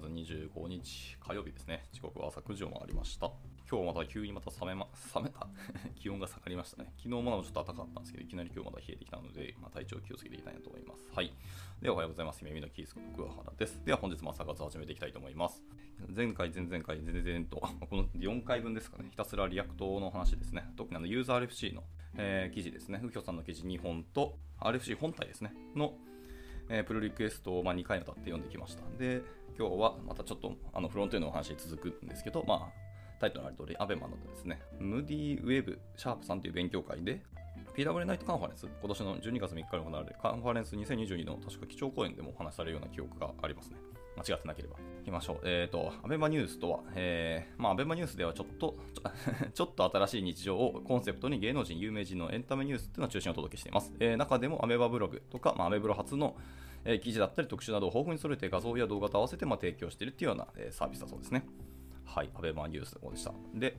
月25日火曜日ですね。時刻は朝9時を回りました。今日また急にまた冷めま、冷めた？気温が下がりましたね。昨日もちょっと暖かかったんですけど、いきなり今日また冷えてきたので、まあ、体調気をつけていきたいなと思います。はい。ではおはようございます。ゆめみのキースの桑原です。では本日も朝活始めていきたいと思います。前回、前々回、前々々と、この4回分ですかね。ひたすら React の話ですね。特にあのユーザー RFC の、えー、記事ですね。右京さんの記事2本と、RFC 本体ですね。のえー、プルリクエストを、まあ、2回にわたって読んできました。で、今日はまたちょっとあのフロントへのお話続くんですけど、まあ、タイトルのある通り、アベマのですね、ムーディーウェブシャープさんという勉強会で、PW ナイトカンファレンス、今年の12月3日に行われるカンファレンス2022の確か基調講演でもお話しされるような記憶がありますね。間違ってなければ。行きましょう。えっ、ー、と、アベマニュースとは、えー、まあ、アベマニュースではちょっと、ちょ っと新しい日常をコンセプトに芸能人、有名人のエンタメニュースっていうのを中心にお届けしています。えー、中でもアメバブログとか、まあ、アメブロ初のえ記事だったり特集などを豊富に揃えて画像や動画と合わせてまあ提供しているっていうような、えサービスだそうですね。はい、 ABEMA ニュースでした。で、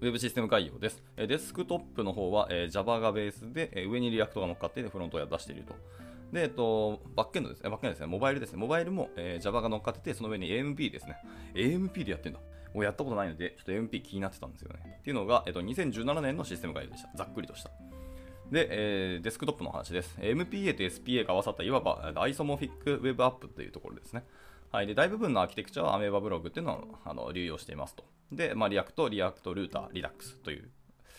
ウェブシステム概要です。デスクトップの方は Java がベースで上に React が乗っかってフロントを出していると。で、えっと、バックエンドですね。バックエンドですね。モバイルですね。モバイルも、え、Java が乗っかってて、その上に AMP ですね。AMP でやってんだ。もうやったことないので、ちょっと AMP 気になってたんですよね。っていうのが、えっと、2017年のシステム概要でした。ざっくりとした。で、えー、デスクトップの話です。MPA と SPA が合わさったいわば Isomorphic Web App というところですね。はい、で大部分のアーキテクチャはアメーバブログっていうのをあの流用していますと。で、まあ、 React、React、Router、Redux という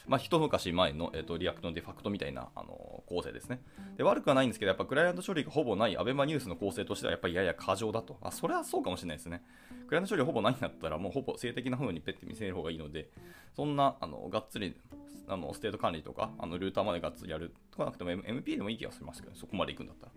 まあ、一昔前の、えーと、 React のデファクトみたいな、あの構成ですねで。悪くはないんですけど、やっぱクライアント処理がほぼない ABEMA ニュースの構成としては、やっぱりやや過剰だと。あ、それはそうかもしれないですね。クライアント処理ほぼないんだったら、もうほぼ静的な風にペッて見せる方がいいので、そんな、あのがっつりあのステート管理とか、あのルーターまでがっつりやるとかなくても MP でもいい気がしますけど、そこまで行くんだったら。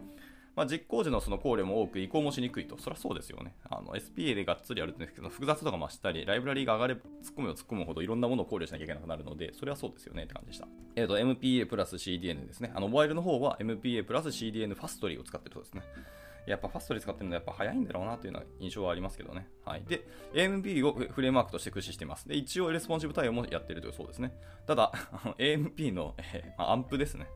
まあ、実行時のその考慮も多く移行もしにくいと、そりゃそうですよね。あの SPA でがっつりやるんですけど、複雑度が増したり、ライブラリーが上がれば突っ込むを突っ込むほどいろんなものを考慮しなきゃいけなくなるので、それはそうですよねって感じでした。えっ、ー、と、MPA プラス CDN ですね。あの、モバイルの方は MPA プラス CDN ファストリーを使ってるそうですね。やっぱ Fastly 使ってるのはやっぱ早いんだろうなというような印象はありますけどね。はい。で、AMP をフレームワークとして駆使しています。で、一応レスポンシブ対応もやってるというそうですね。ただ、AMP の、えー、アンプですね。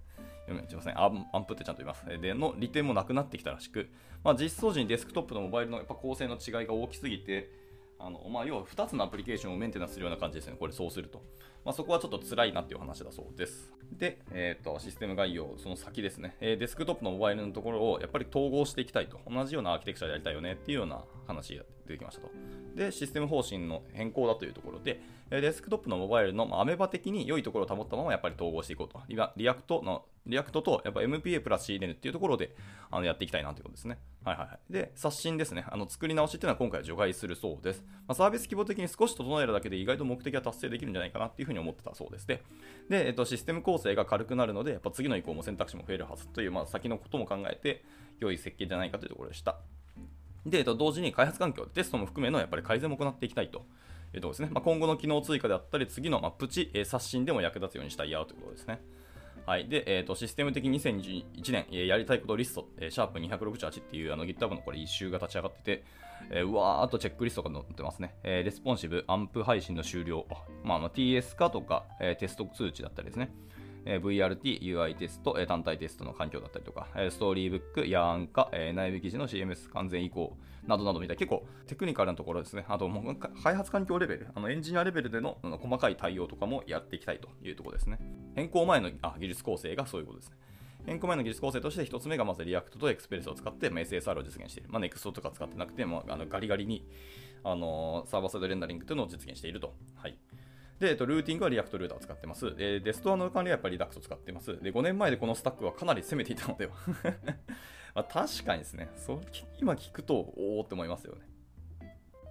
すみません、アンプってちゃんと言います。で、の利点もなくなってきたらしく、まあ、実装時にデスクトップとモバイルのやっぱ構成の違いが大きすぎて、あのまあ、要は2つのアプリケーションをメンテナンスするような感じですね、これそうすると。まあ、そこはちょっと辛いなっていう話だそうです。で、えーと、システム概要、その先ですね、えー、デスクトップのモバイルのところをやっぱり統合していきたいと、同じようなアーキテクチャでやりたいよねっていうような話が出てきましたと。で、システム方針の変更だというところで、デスクトップのモバイルのアメバ的に良いところを保ったままやっぱり統合していこうと。 React の React とやっぱ MPA プラス CDN っていうところであのやっていきたいなということですね。はいはいはい。で、刷新ですね。あの作り直しっていうのは今回除外するそうです。まあ、サービス規模的に少し整えるだけで意外と目的は達成できるんじゃないかなっていうふうに思ってたそうです。で、でえっと、システム構成が軽くなるので、やっぱ次の移行も選択肢も増えるはずという、まあ、先のことも考えて、良い設計じゃないかというところでした。で、えっと、同時に開発環境、テストも含めのやっぱり改善も行っていきたいと。いうところですねまあ、今後の機能追加であったり、次の、ま、プチ、え、刷新でも役立つようにしたいやということですね。はい。で、えっ、ー、と、システム的に2021年、えー、やりたいことリスト、えー、シャープ268っていうあの GitHub のこれ issue が立ち上がってて、えー、うわーっとチェックリストが載ってますね。えー、レスポンシブ、アンプ配信の終了、まあ、まあ、TS 化とか、え、テスト通知だったりですね。え VRT、UI テスト、え単体テストの環境だったりとか、えストーリーブック、ヤーン化、え内部記事の CMS 完全移行などなどみたいな結構テクニカルなところですね。あと、もう開発環境レベル、あのエンジニアレベルでの細かい対応とかもやっていきたいというところですね。変更前のあ技術構成がそういうことですね。変更前の技術構成として1つ目がまず React と Express を使って、SSR を実現している。まあ、Next とか使ってなくて、まあ、あのガリガリにあのサーバーサイドレンダリングというのを実現していると。はいで、えっと、ルーティングは React Router を使ってます。で、で、ストアの管理はやっぱり Redux を使ってます。で、5年前でこのスタックはかなり攻めていたのでは まあ、確かにですね。そう今聞くと、おおって思いますよね。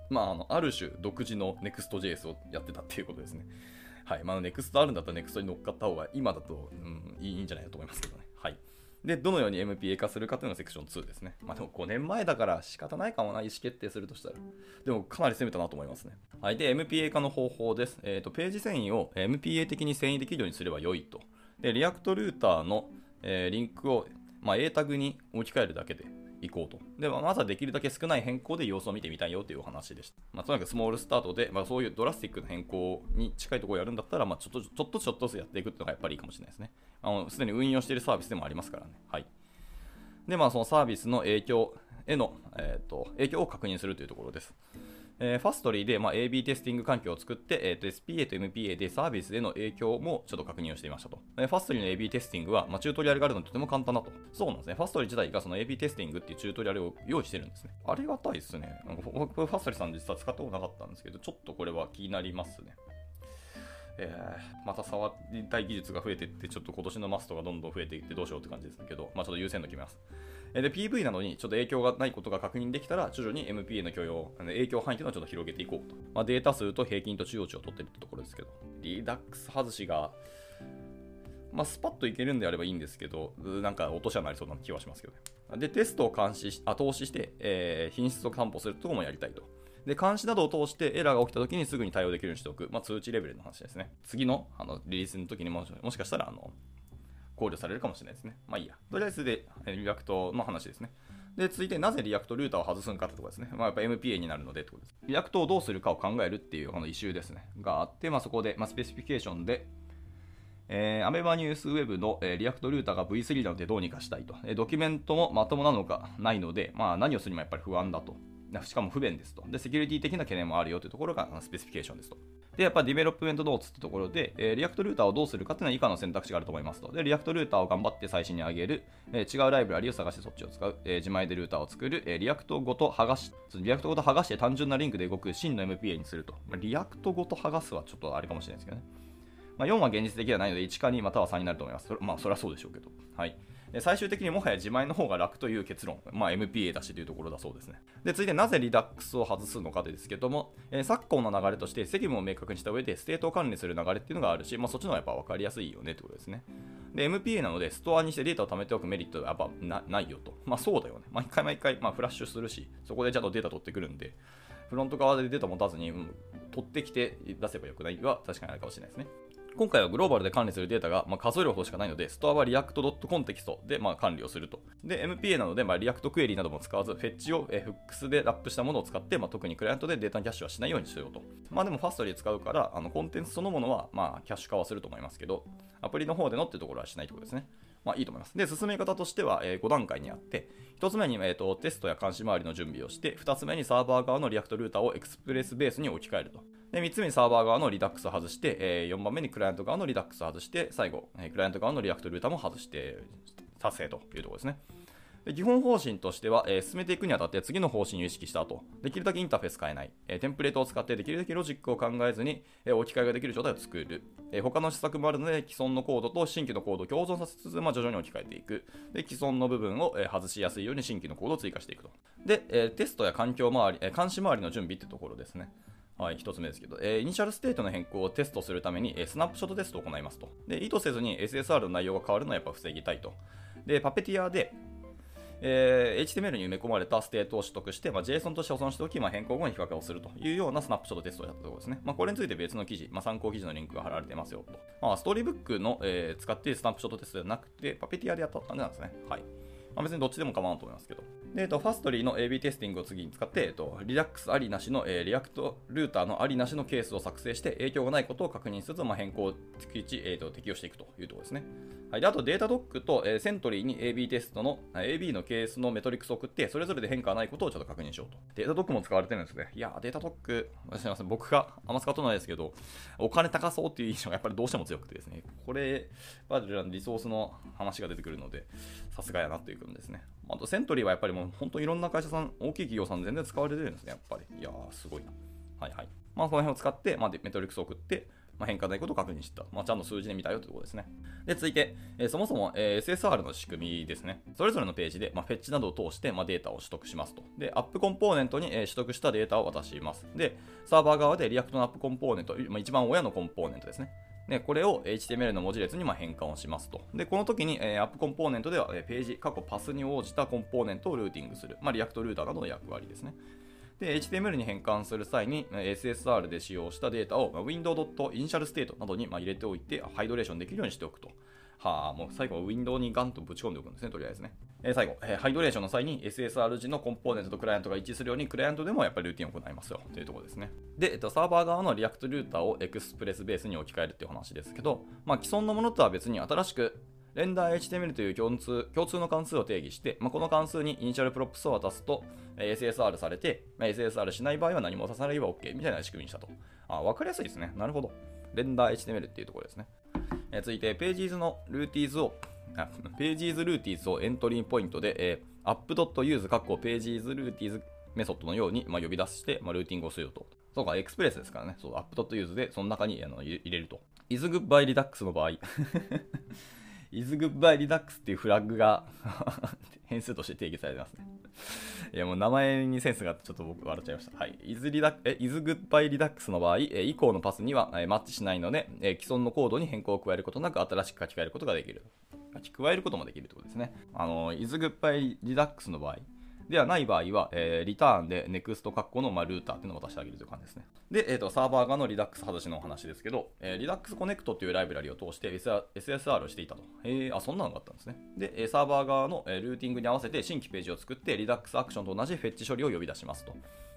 まあ、あのある種独自の Next.js をやってたっていうことですね。はい。まあ、Next あるんだったら Next に乗っかった方が今だと、うん、いいんじゃないかと思いますけどね。はい。で、どのように MPA 化するかというのがセクション2ですね。まあでも5年前だから仕方ないかもな、意思決定するとしたら。でもかなり攻めたなと思いますね。はい。で、MPA 化の方法です。えっ、ー、と、ページ遷移を MPA 的に遷移できるようにすれば良いと。で、 React Router の、えー、リンクを、まあ、A タグに置き換えるだけでいこうと。で、まずはできるだけ少ない変更で様子を見てみたいよというお話でした。まあ、とにかくスモールスタートで、まあ、そういうドラスティックな変更に近いところをやるんだったら、まあ、ちょっとちょっとちょっとずつやっていくっていうのがやっぱりいいかもしれないですね。あのすでに運用しているサービスでもありますからね。はい。で、まあ、そのサービスの影響、への、えーと、影響を確認するというところです。えー、ファストリーで、まあ、AB テスティング環境を作って、えーと、SPA と MPA でサービスへの影響もちょっと確認をしていましたと。えー、ファストリーの AB テスティングは、まあ、チュートリアルがあるのでとても簡単だと。そうなんですね。ファストリー自体がその AB テスティングっていうチュートリアルを用意してるんですね。ありがたいですね。なんか僕、ファストリーさん実は使ったことなかったんですけど、ちょっとこれは気になりますね。えー、また触りたい技術が増えていって、ちょっと今年のマストがどんどん増えていってどうしようって感じですけど、まあ、ちょっと優先度決めます。で、PV などにちょっと影響がないことが確認できたら、徐々に MPA の許容、影響範囲というのをちょっと広げていこうと。まあ、データ数と平均と中央値を取っているところですけど、リダックス外しが、まあ、スパッといけるんであればいいんですけど、なんか落とし穴ありそうな気はしますけどね。で、テストを監視し後押しして、えー、品質を担保するところもやりたいと。で、監視などを通してエラーが起きた時にすぐに対応できるようにしておく、まあ、通知レベルの話ですね。次のあのリリースの時にももしかしたらあの考慮されるかもしれないですね。まあいいや。とりあえずで、 React の話ですね。で、続いてなぜ React Router を外すんかってとこですね。まあ、やっぱ MPA になるのでってことです。 React をどうするかを考えるっていうこのイシューですね。があって、まあ、そこで、まあ、 specification で、えー、 Ameba News Web の、えー、 React Router が V3 なのでどうにかしたいと。えー、ドキュメントもまともなのがないので、まあ、何をするにもやっぱり不安だと。しかも不便ですと。で、セキュリティ的な懸念もあるよというところが specification ですと。で、やっぱ development notes ってところで、えー、 React Router をどうするかっていうのは以下の選択肢があると思いますと。で、 React Router を頑張って最新に上げる、えー、違うライブラリを探してそっちを使う、えー、自前でルーターを作る、え、 React ごと剥がし、 React ごと剥がして単純なリンクで動く真の MPA にすると。まあ、 React ごと剥がすはちょっとあれかもしれないですけどね。まあ、4は現実的ではないので1か2または3になると思います。まあ、それはそうでしょうけど。はい。で最終的にもはや自前の方が楽という結論、まあ、MPA だしというところだそうですね。で、続いてなぜ Redux を外すのかですけども、えー、昨今の流れとして責務を明確にした上でステートを管理する流れっていうのがあるし、まあ、そっちの方がやっぱ分かりやすいよねってことですね。で、MPA なので、ストアにしてデータを貯めておくメリットはやっぱないよと。まあそうだよね。毎回毎回、まあ、フラッシュするし、そこでちゃんとデータ取ってくるんで、フロント側でデータ持たずに、うん、取ってきて出せばよくないは確かにあるかもしれないですね。今回はグローバルで管理するデータが、まあ、数量ほどしかないので、ストアは React.context で、まあ、管理をすると。で、MPA なので、まあ、React クエリなども使わず、フェッチを、えー、FX でラップしたものを使って、まあ、特にクライアントでデータキャッシュはしないようにしようと。まあでも、ファストリー使うから、あのコンテンツそのものは、まあ、キャッシュ化はすると思いますけど、アプリの方でのってところはしないところですね。まあいいと思います。で、進め方としては、えー、5段階にあって、1つ目に、えーと、テストや監視周りの準備をして、2つ目にサーバー側の React Router を Express ベースに置き換えると。で、3つ目にサーバー側の Redux を外して、えー、4番目にクライアント側の Redux を外して、最後、え、クライアント側の React Router も外して達成というところですね。で基本方針としては、えー、進めていくにあたって次の方針を意識した後、できるだけインターフェース変えない、えー、テンプレートを使ってできるだけロジックを考えずに、えー、置き換えができる状態を作る、え他の施策もあるので既存のコードと新規のコードを共存させつつ、まあ、徐々に置き換えていく。で既存の部分を、え外しやすいように新規のコードを追加していくと。で、えテストや環境周り、え監視周りの準備ってところですね。はい、1つ目ですけど、えー、 initial state の変更をテストするために、えー、スナップショットテストを行いますと。で、意図せずに SSR の内容が変わるのはやっぱ防ぎたいと。で、 Puppeteer で、えー、HTML に埋め込まれた state を取得して、まあ、JSON として保存しておき、まあ、変更後に比較をするというようなスナップショットテストをやったところですね。まあ、これについて別の記事、まあ、参考記事のリンクが貼られてますよと。まあ、 Storybook の、えー、使っているスナップショットテストではなくて、 Puppeteer でやった感じなんですね。はい。まあ、別にどっちでも構わんと思いますけど。で、えっと、 Fastly の AB テスティングを次に使って、えっと、 Redux ありなしの、えー、 React Router のありなしのケースを作成して影響がないことを確認しつつ、まあ、変更を逐一、えーと、適用していくというところですね。はい、であと Datadog と、えー、 Sentry に AB テストの AB のケースのメトリックスを送って、それぞれで変化がないことをちょっと確認しようと。 Datadog も使われてるんですね。いや、 Datadog、すみません、僕があんま使ってないですけど、お金高そうっていう印象がやっぱりどうしても強くてですね、これ、バージョンリソースの話が出てくるので、さすがやなということですね。あと、セントリーはやっぱりもう本当いろんな会社さん、大きい企業さん全然使われてるんですね、やっぱり。いやー、すごいな。はいはい。まあ、この辺を使って、まあ、メトリックスを送って、まあ、変化ないことを確認した。まあ、ちゃんと数字で見たよというころですね。で、続いて、えー、そもそも、えー、SSR の仕組みですね。それぞれのページで、まあ、フェッチなどを通して、まあ、データを取得しますと。で、アップコンポーネントに、えー、取得したデータを渡します。で、サーバー側で React の App コンポーネント、まあ、一番親のコンポーネントですね。で、これを HTML の文字列にま変換をしますと。で、この時に、えー、 App コンポーネントでは、え、ページ、括弧パスに応じたコンポーネントをルーティングする。まあ、 React Router などの役割ですね。で、HTML に変換する際に SSR で使用したデータを window.initialState などに入れておいて、ハイドレーションできるようにしておくと。はあ、もう最後はウィンドウにガンとぶち込んでおくんですね、とりあえずね。え、最後、え、ハイドレーションの際に SSR 時のコンポーネントとクライアントが一致するように、クライアントでもやっぱりルーティングを行いますよというところですね。で、えっと、サーバー側の React Router を Express ベースに置き換えるっていう話ですけど、まあ、既存のものとは別に新しくレンダー HTML という共通共通の関数を定義して、まあ、この関数に initial props を渡すと、え SSR されて、まあ、SSR しない場合は何も渡されれば OK みたいな仕組みにしたと。あ、わかりやすいですね。なるほど。レンダー HTML っていうところですね。え続いて、 pages の routes を、 pages routes をエントリーポイントで、えー、app.use 括弧 pages routesメソッドのように、まあ、呼び出して、まあ、ルーティングをすると。そうか、エクスプレスですからね。そう、app.use でその中にあの入れると。isGoodbye Redux の場合 isGoodbye Redux っていうフラッグが 変数として定義されてますね。いやもう名前にセンスがあってちょっと僕笑っちゃいました。はい。isGoodbye Redux の場合、以降のパスにはマッチしないので、既存のコードに変更を加えることなく新しく書き換えることができる。書き加えることもできるということですね。あの、isGoodbye Redux の場合、ではない場合は、えー、リターンで NEXT 括弧の、まあ、ルーターっていうのを渡してあげるという感じですね。で、えーと、サーバー側の Redux 外しのお話ですけど、えー、Redux Connect っていうライブラリを通して SSR をしていたと。えー、あ、そんなのがあったんですね。で、サーバー側のルーティングに合わせて新規ページを作って Redux アクションと同じフェッチ処理を呼び出しますと。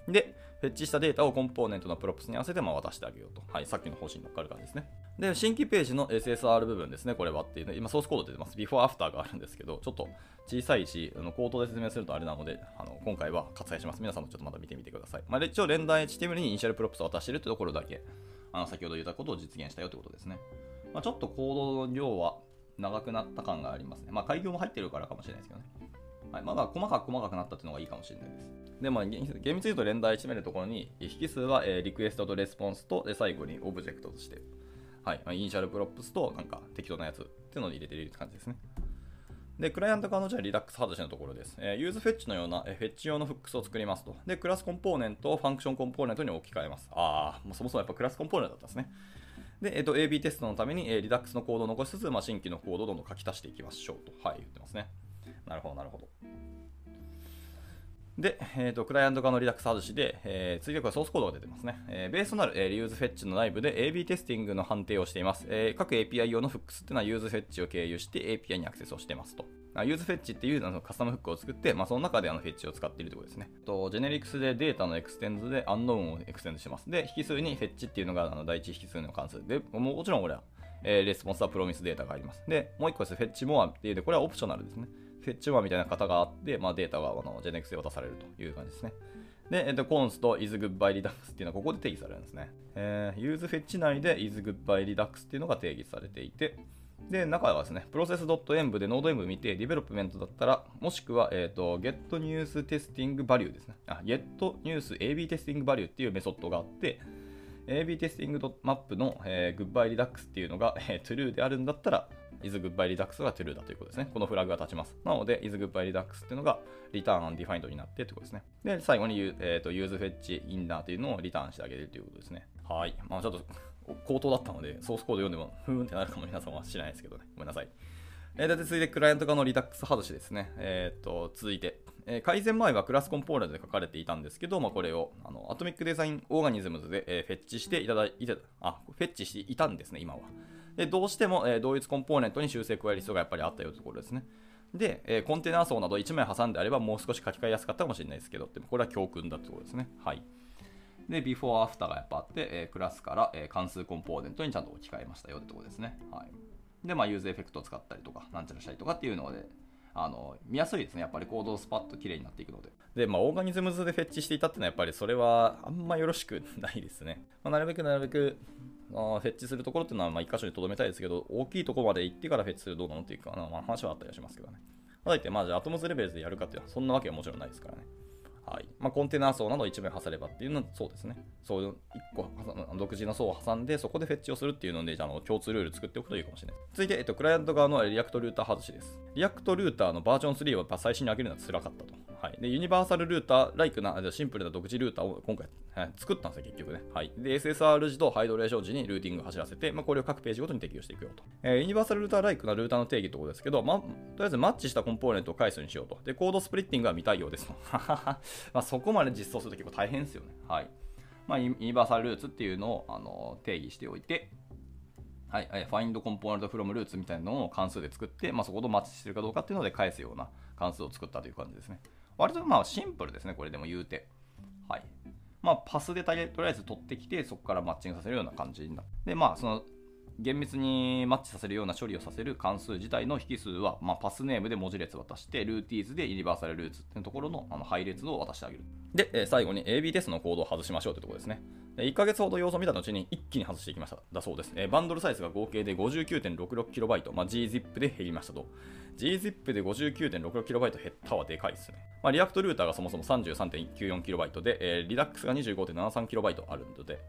で、フェッチしたデータをコンポーネントのプロプスに合わせてま渡してあげようと。はい、さっきの方針に乗っかる感じですね。で、新規ページの SSR 部分ですね、これはっていう、今ソースコード出てます。before after があるんですけど、ちょっと小さいし、あの口頭で説明するとあれなので、あの今回は割愛します。皆さんもちょっとまた見てみてください。まあ、一応、連弾 HTML にイニシャルプロプスを渡してるというところだけ、あの先ほど言ったことを実現したよということですね。まあ、ちょっとコードの量は長くなった感がありますね。まあ、改行も入ってるからかもしれないですけどね。はい、まだ細かく細かくなったっていうのがいいかもしれないです。で、まあ、厳密に言うと render HTML のところに、引数は、えー、リクエストとレスポンスと、で最後にオブジェクトとして、はい、まあ、 initial props と、なんか適当なやつっていうのを入れてるって感じですね。で、クライアント側のじゃあ Redux 外しのところです。えー、 useFetch のような、えー、 fetch 用の hooks を作りますと。で、 class component を function component に置き換えます。ああ、もうそもそもやっぱ class component だったんですね。で、えっ、ー、と、AB テストのために、えー、 Redux のコードを残しつつ、まあ、新規のコードをどんどん書き足していきましょうと、はい、言ってますね。なるほど、なるほど。で、えーと、クライアント側の Redux 外しで、えー、次はソースコードが出てますね。えー、ベースとなる、えー、 useFetch の内部で AB テスティングの判定をしています。えー、各 API 用の hooks っていうのは useFetch を経由して API にアクセスをしてますと。useFetch っていうのカスタムフックを作って、まあ、その中であの fetch を使っているとことですね。と generics でデータの extends で unknown を extend してます。で、引数に fetch っていうのがあの第一引数の関数で、もちろんこれは、えー、レスポンスは Promise data があります。で、もう一個です fetchMore っていうで、これは optional ですね。 fetchMore みたいな型があって、まあ、データがあの JNX で渡されるという感じですね。で、えっと、 const isGoodbyeRedux っていうのはここで定義されるんですね。えー、 useFetch 内で isGoodbyeRedux っていうのが定義されていて、で、中はですね、process.env で NODE_ENV 見て、 development だったら、もしくは、えっ、ー、と、getNewsTestingValue ですね。あ、 getNewsABTestingValue っていうメソッドがあって、AB テスティングマップの、えー、Goodbye Redux っていうのが、えー、true であるんだったら、isGoodbyeRedux が true だということですね。このフラグが立ちます。なので、isGoodbyeRedux っていうのが return undefined になってということですね。で、最後に、えーと、useFetchInner というのをリターンしてあげるということですね。はい。まあちょっと口頭だったので、ソースコード読んでも、ふーんってなるかも皆さんは知らないですけどね。ごめんなさい。えー、で続いて、クライアント側のリダックス外しですね。えっ、ー、と、続いて、えー、改善前はクラスコンポーネントで書かれていたんですけど、まあ、これをあのアトミックデザインオーガニズムズで、えー、フェッチしていただいて、あ、フェッチしていたんですね、今は。で、どうしても、え、同一コンポーネントに修正加える必要がやっぱりあったよというところですね。で、え、コンテナ層など1枚挟んであればもう少し書き換えやすかったかもしれないですけど、でもこれは教訓だってことですね。はい。で、before, after がやっぱあって、え、クラスから、え、関数コンポーネントにちゃんと置き換えましたよってところですね。はい。で、まあ、 useEffect を使ったりとか、なんちゃらしたりとかっていうので、あの見やすいですね。やっぱりコードスパッと綺麗になっていくので。で、まあ、 organisms で fetch していたっていうのは、やっぱりそれはあんまよろしくないですね。まあ、なるべくなるべく、あ fetch するところっていうのは、ま、1箇所にとどめたいですけど、大きいところまで行ってから fetch するどうなのっていうか、まあ、話はあったりはしますけどね。まあ、て、まあ、じゃあ、 atoms レベルでやるかっていうのは、そんなわけはもちろんないですからね。はいまあ、コンテナ層など1面挟ればっていうのはそうですね。そういう1個独自の層を挟んで、そこで fetch をするっていうので、じゃあの共通ルール作っておくといいかもしれない。続いて、えっと、クライアント側の React Router 外しです。 React Router のバージョン3を最新に上げるのは辛かったと。はい、で Universal Router、like な、シンプルな独自 router を今回、はい、作ったんですよ、結局ね。はい、で、SSR 時と hydration 時にルーティングを走らせて、まあ、これを各ページごとに適用していくよと。えー、 Universal Router like な router の定義ところですけど、まあ、とりあえずマッチしたコンポーネントを返すにしようと。で、コードスプリッティングは見たいようですと。まあそこまで実装すると結構大変ですよね。はい。まあ、ユニバーサルルーツっていうのをあの定義しておいて、はい、find component from roots みたいなのを関数で作って、まあ、そことマッチしてるかどうかっていうので返すような関数を作ったという感じですね。割とまあシンプルですね、これでも言うて。はい。まあ、パスでとりあえず取ってきて、そこからマッチングさせるような感じになって、で、まあ、その厳密にマッチさせるような処理をさせる関数自体の引数は、まあ、パスネームで文字列渡して、ルーティーズでユニバーサルルーツっていうところのあの配列を渡してあげる。で、最後に AB テストのコードを外しましょうというところですね。1ヶ月ほど様子を見た後に一気に外していきました。だそうです。えバンドルサイズが合計で 59.66KB、まあ、GZIP で減りましたと。GZIP で 59.66KB 減ったはでかいですね。まあ、リアクトルーターがそもそも 33.94KB で、えー、リダックスが 25.73KB あるので、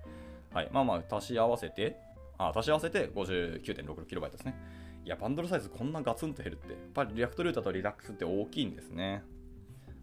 はい、まあまあ足し合わせて、あ、足し合わせて 59.66KB ですね。いや、バンドルサイズこんなガツンと減るって、やっぱり React Router と Redux って大きいんですね。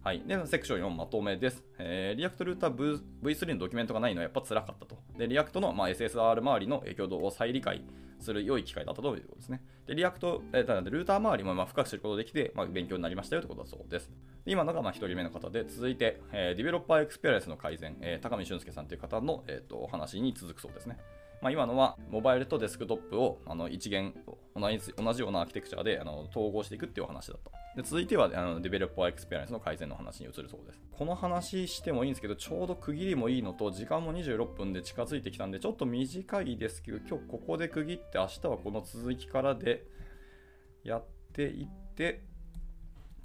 はい。で、セクション4まとめです。えー、 React Router V3 のドキュメントがないのはやっぱ辛かったと。で、 React の、まあ、SSR 周りの影響度を再理解する良い機会だったということですね。で、 React、えー、 Router 周りもまあ深く知ることができて、まあ、勉強になりましたよということだそうです。で今のがま1人目の方で、続いて、えー、 developer experience の改善、えー、高見俊介さんという方の、えーと、お話に続くそうですね。まあ、今のはモバイルとデスクトップをあの一元同じ同じようなアーキテクチャであの統合していくっていう話だった。で続いてはあの developer experience の改善の話に移るそうです。この話してもいいんですけど、ちょうど区切りもいいのと、時間も26分で近づいてきたんで、ちょっと短いですけど、今日ここで区切って、明日はこの続きからでやっていって、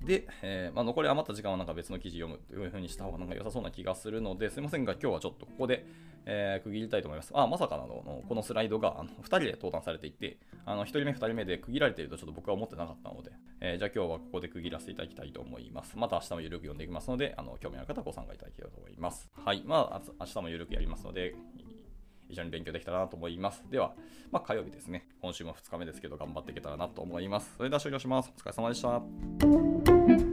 で、えー、まあ、残り余った時間はなんか別の記事読むという風にした方がなんか良さそうな気がするので、すいませんが、今日はちょっとここで、えー、区切りたいと思います。あ、まさかののこのスライドがあの2人で登壇されていて、あの1人目、2人目で区切られているとちょっと僕は思ってなかったので、えー、じゃあ今日はここで区切らせていただきたいと思います。また明日もゆるく読んでいきますので、あの興味ある方はご参加いただければと思います。はい、まあ、明日もゆるくやりますので、非常に勉強できたらなと思います。では、まあ、火曜日ですね。今週も2日目ですけど、頑張っていけたらなと思います。それでは終了します。お疲れ様でした。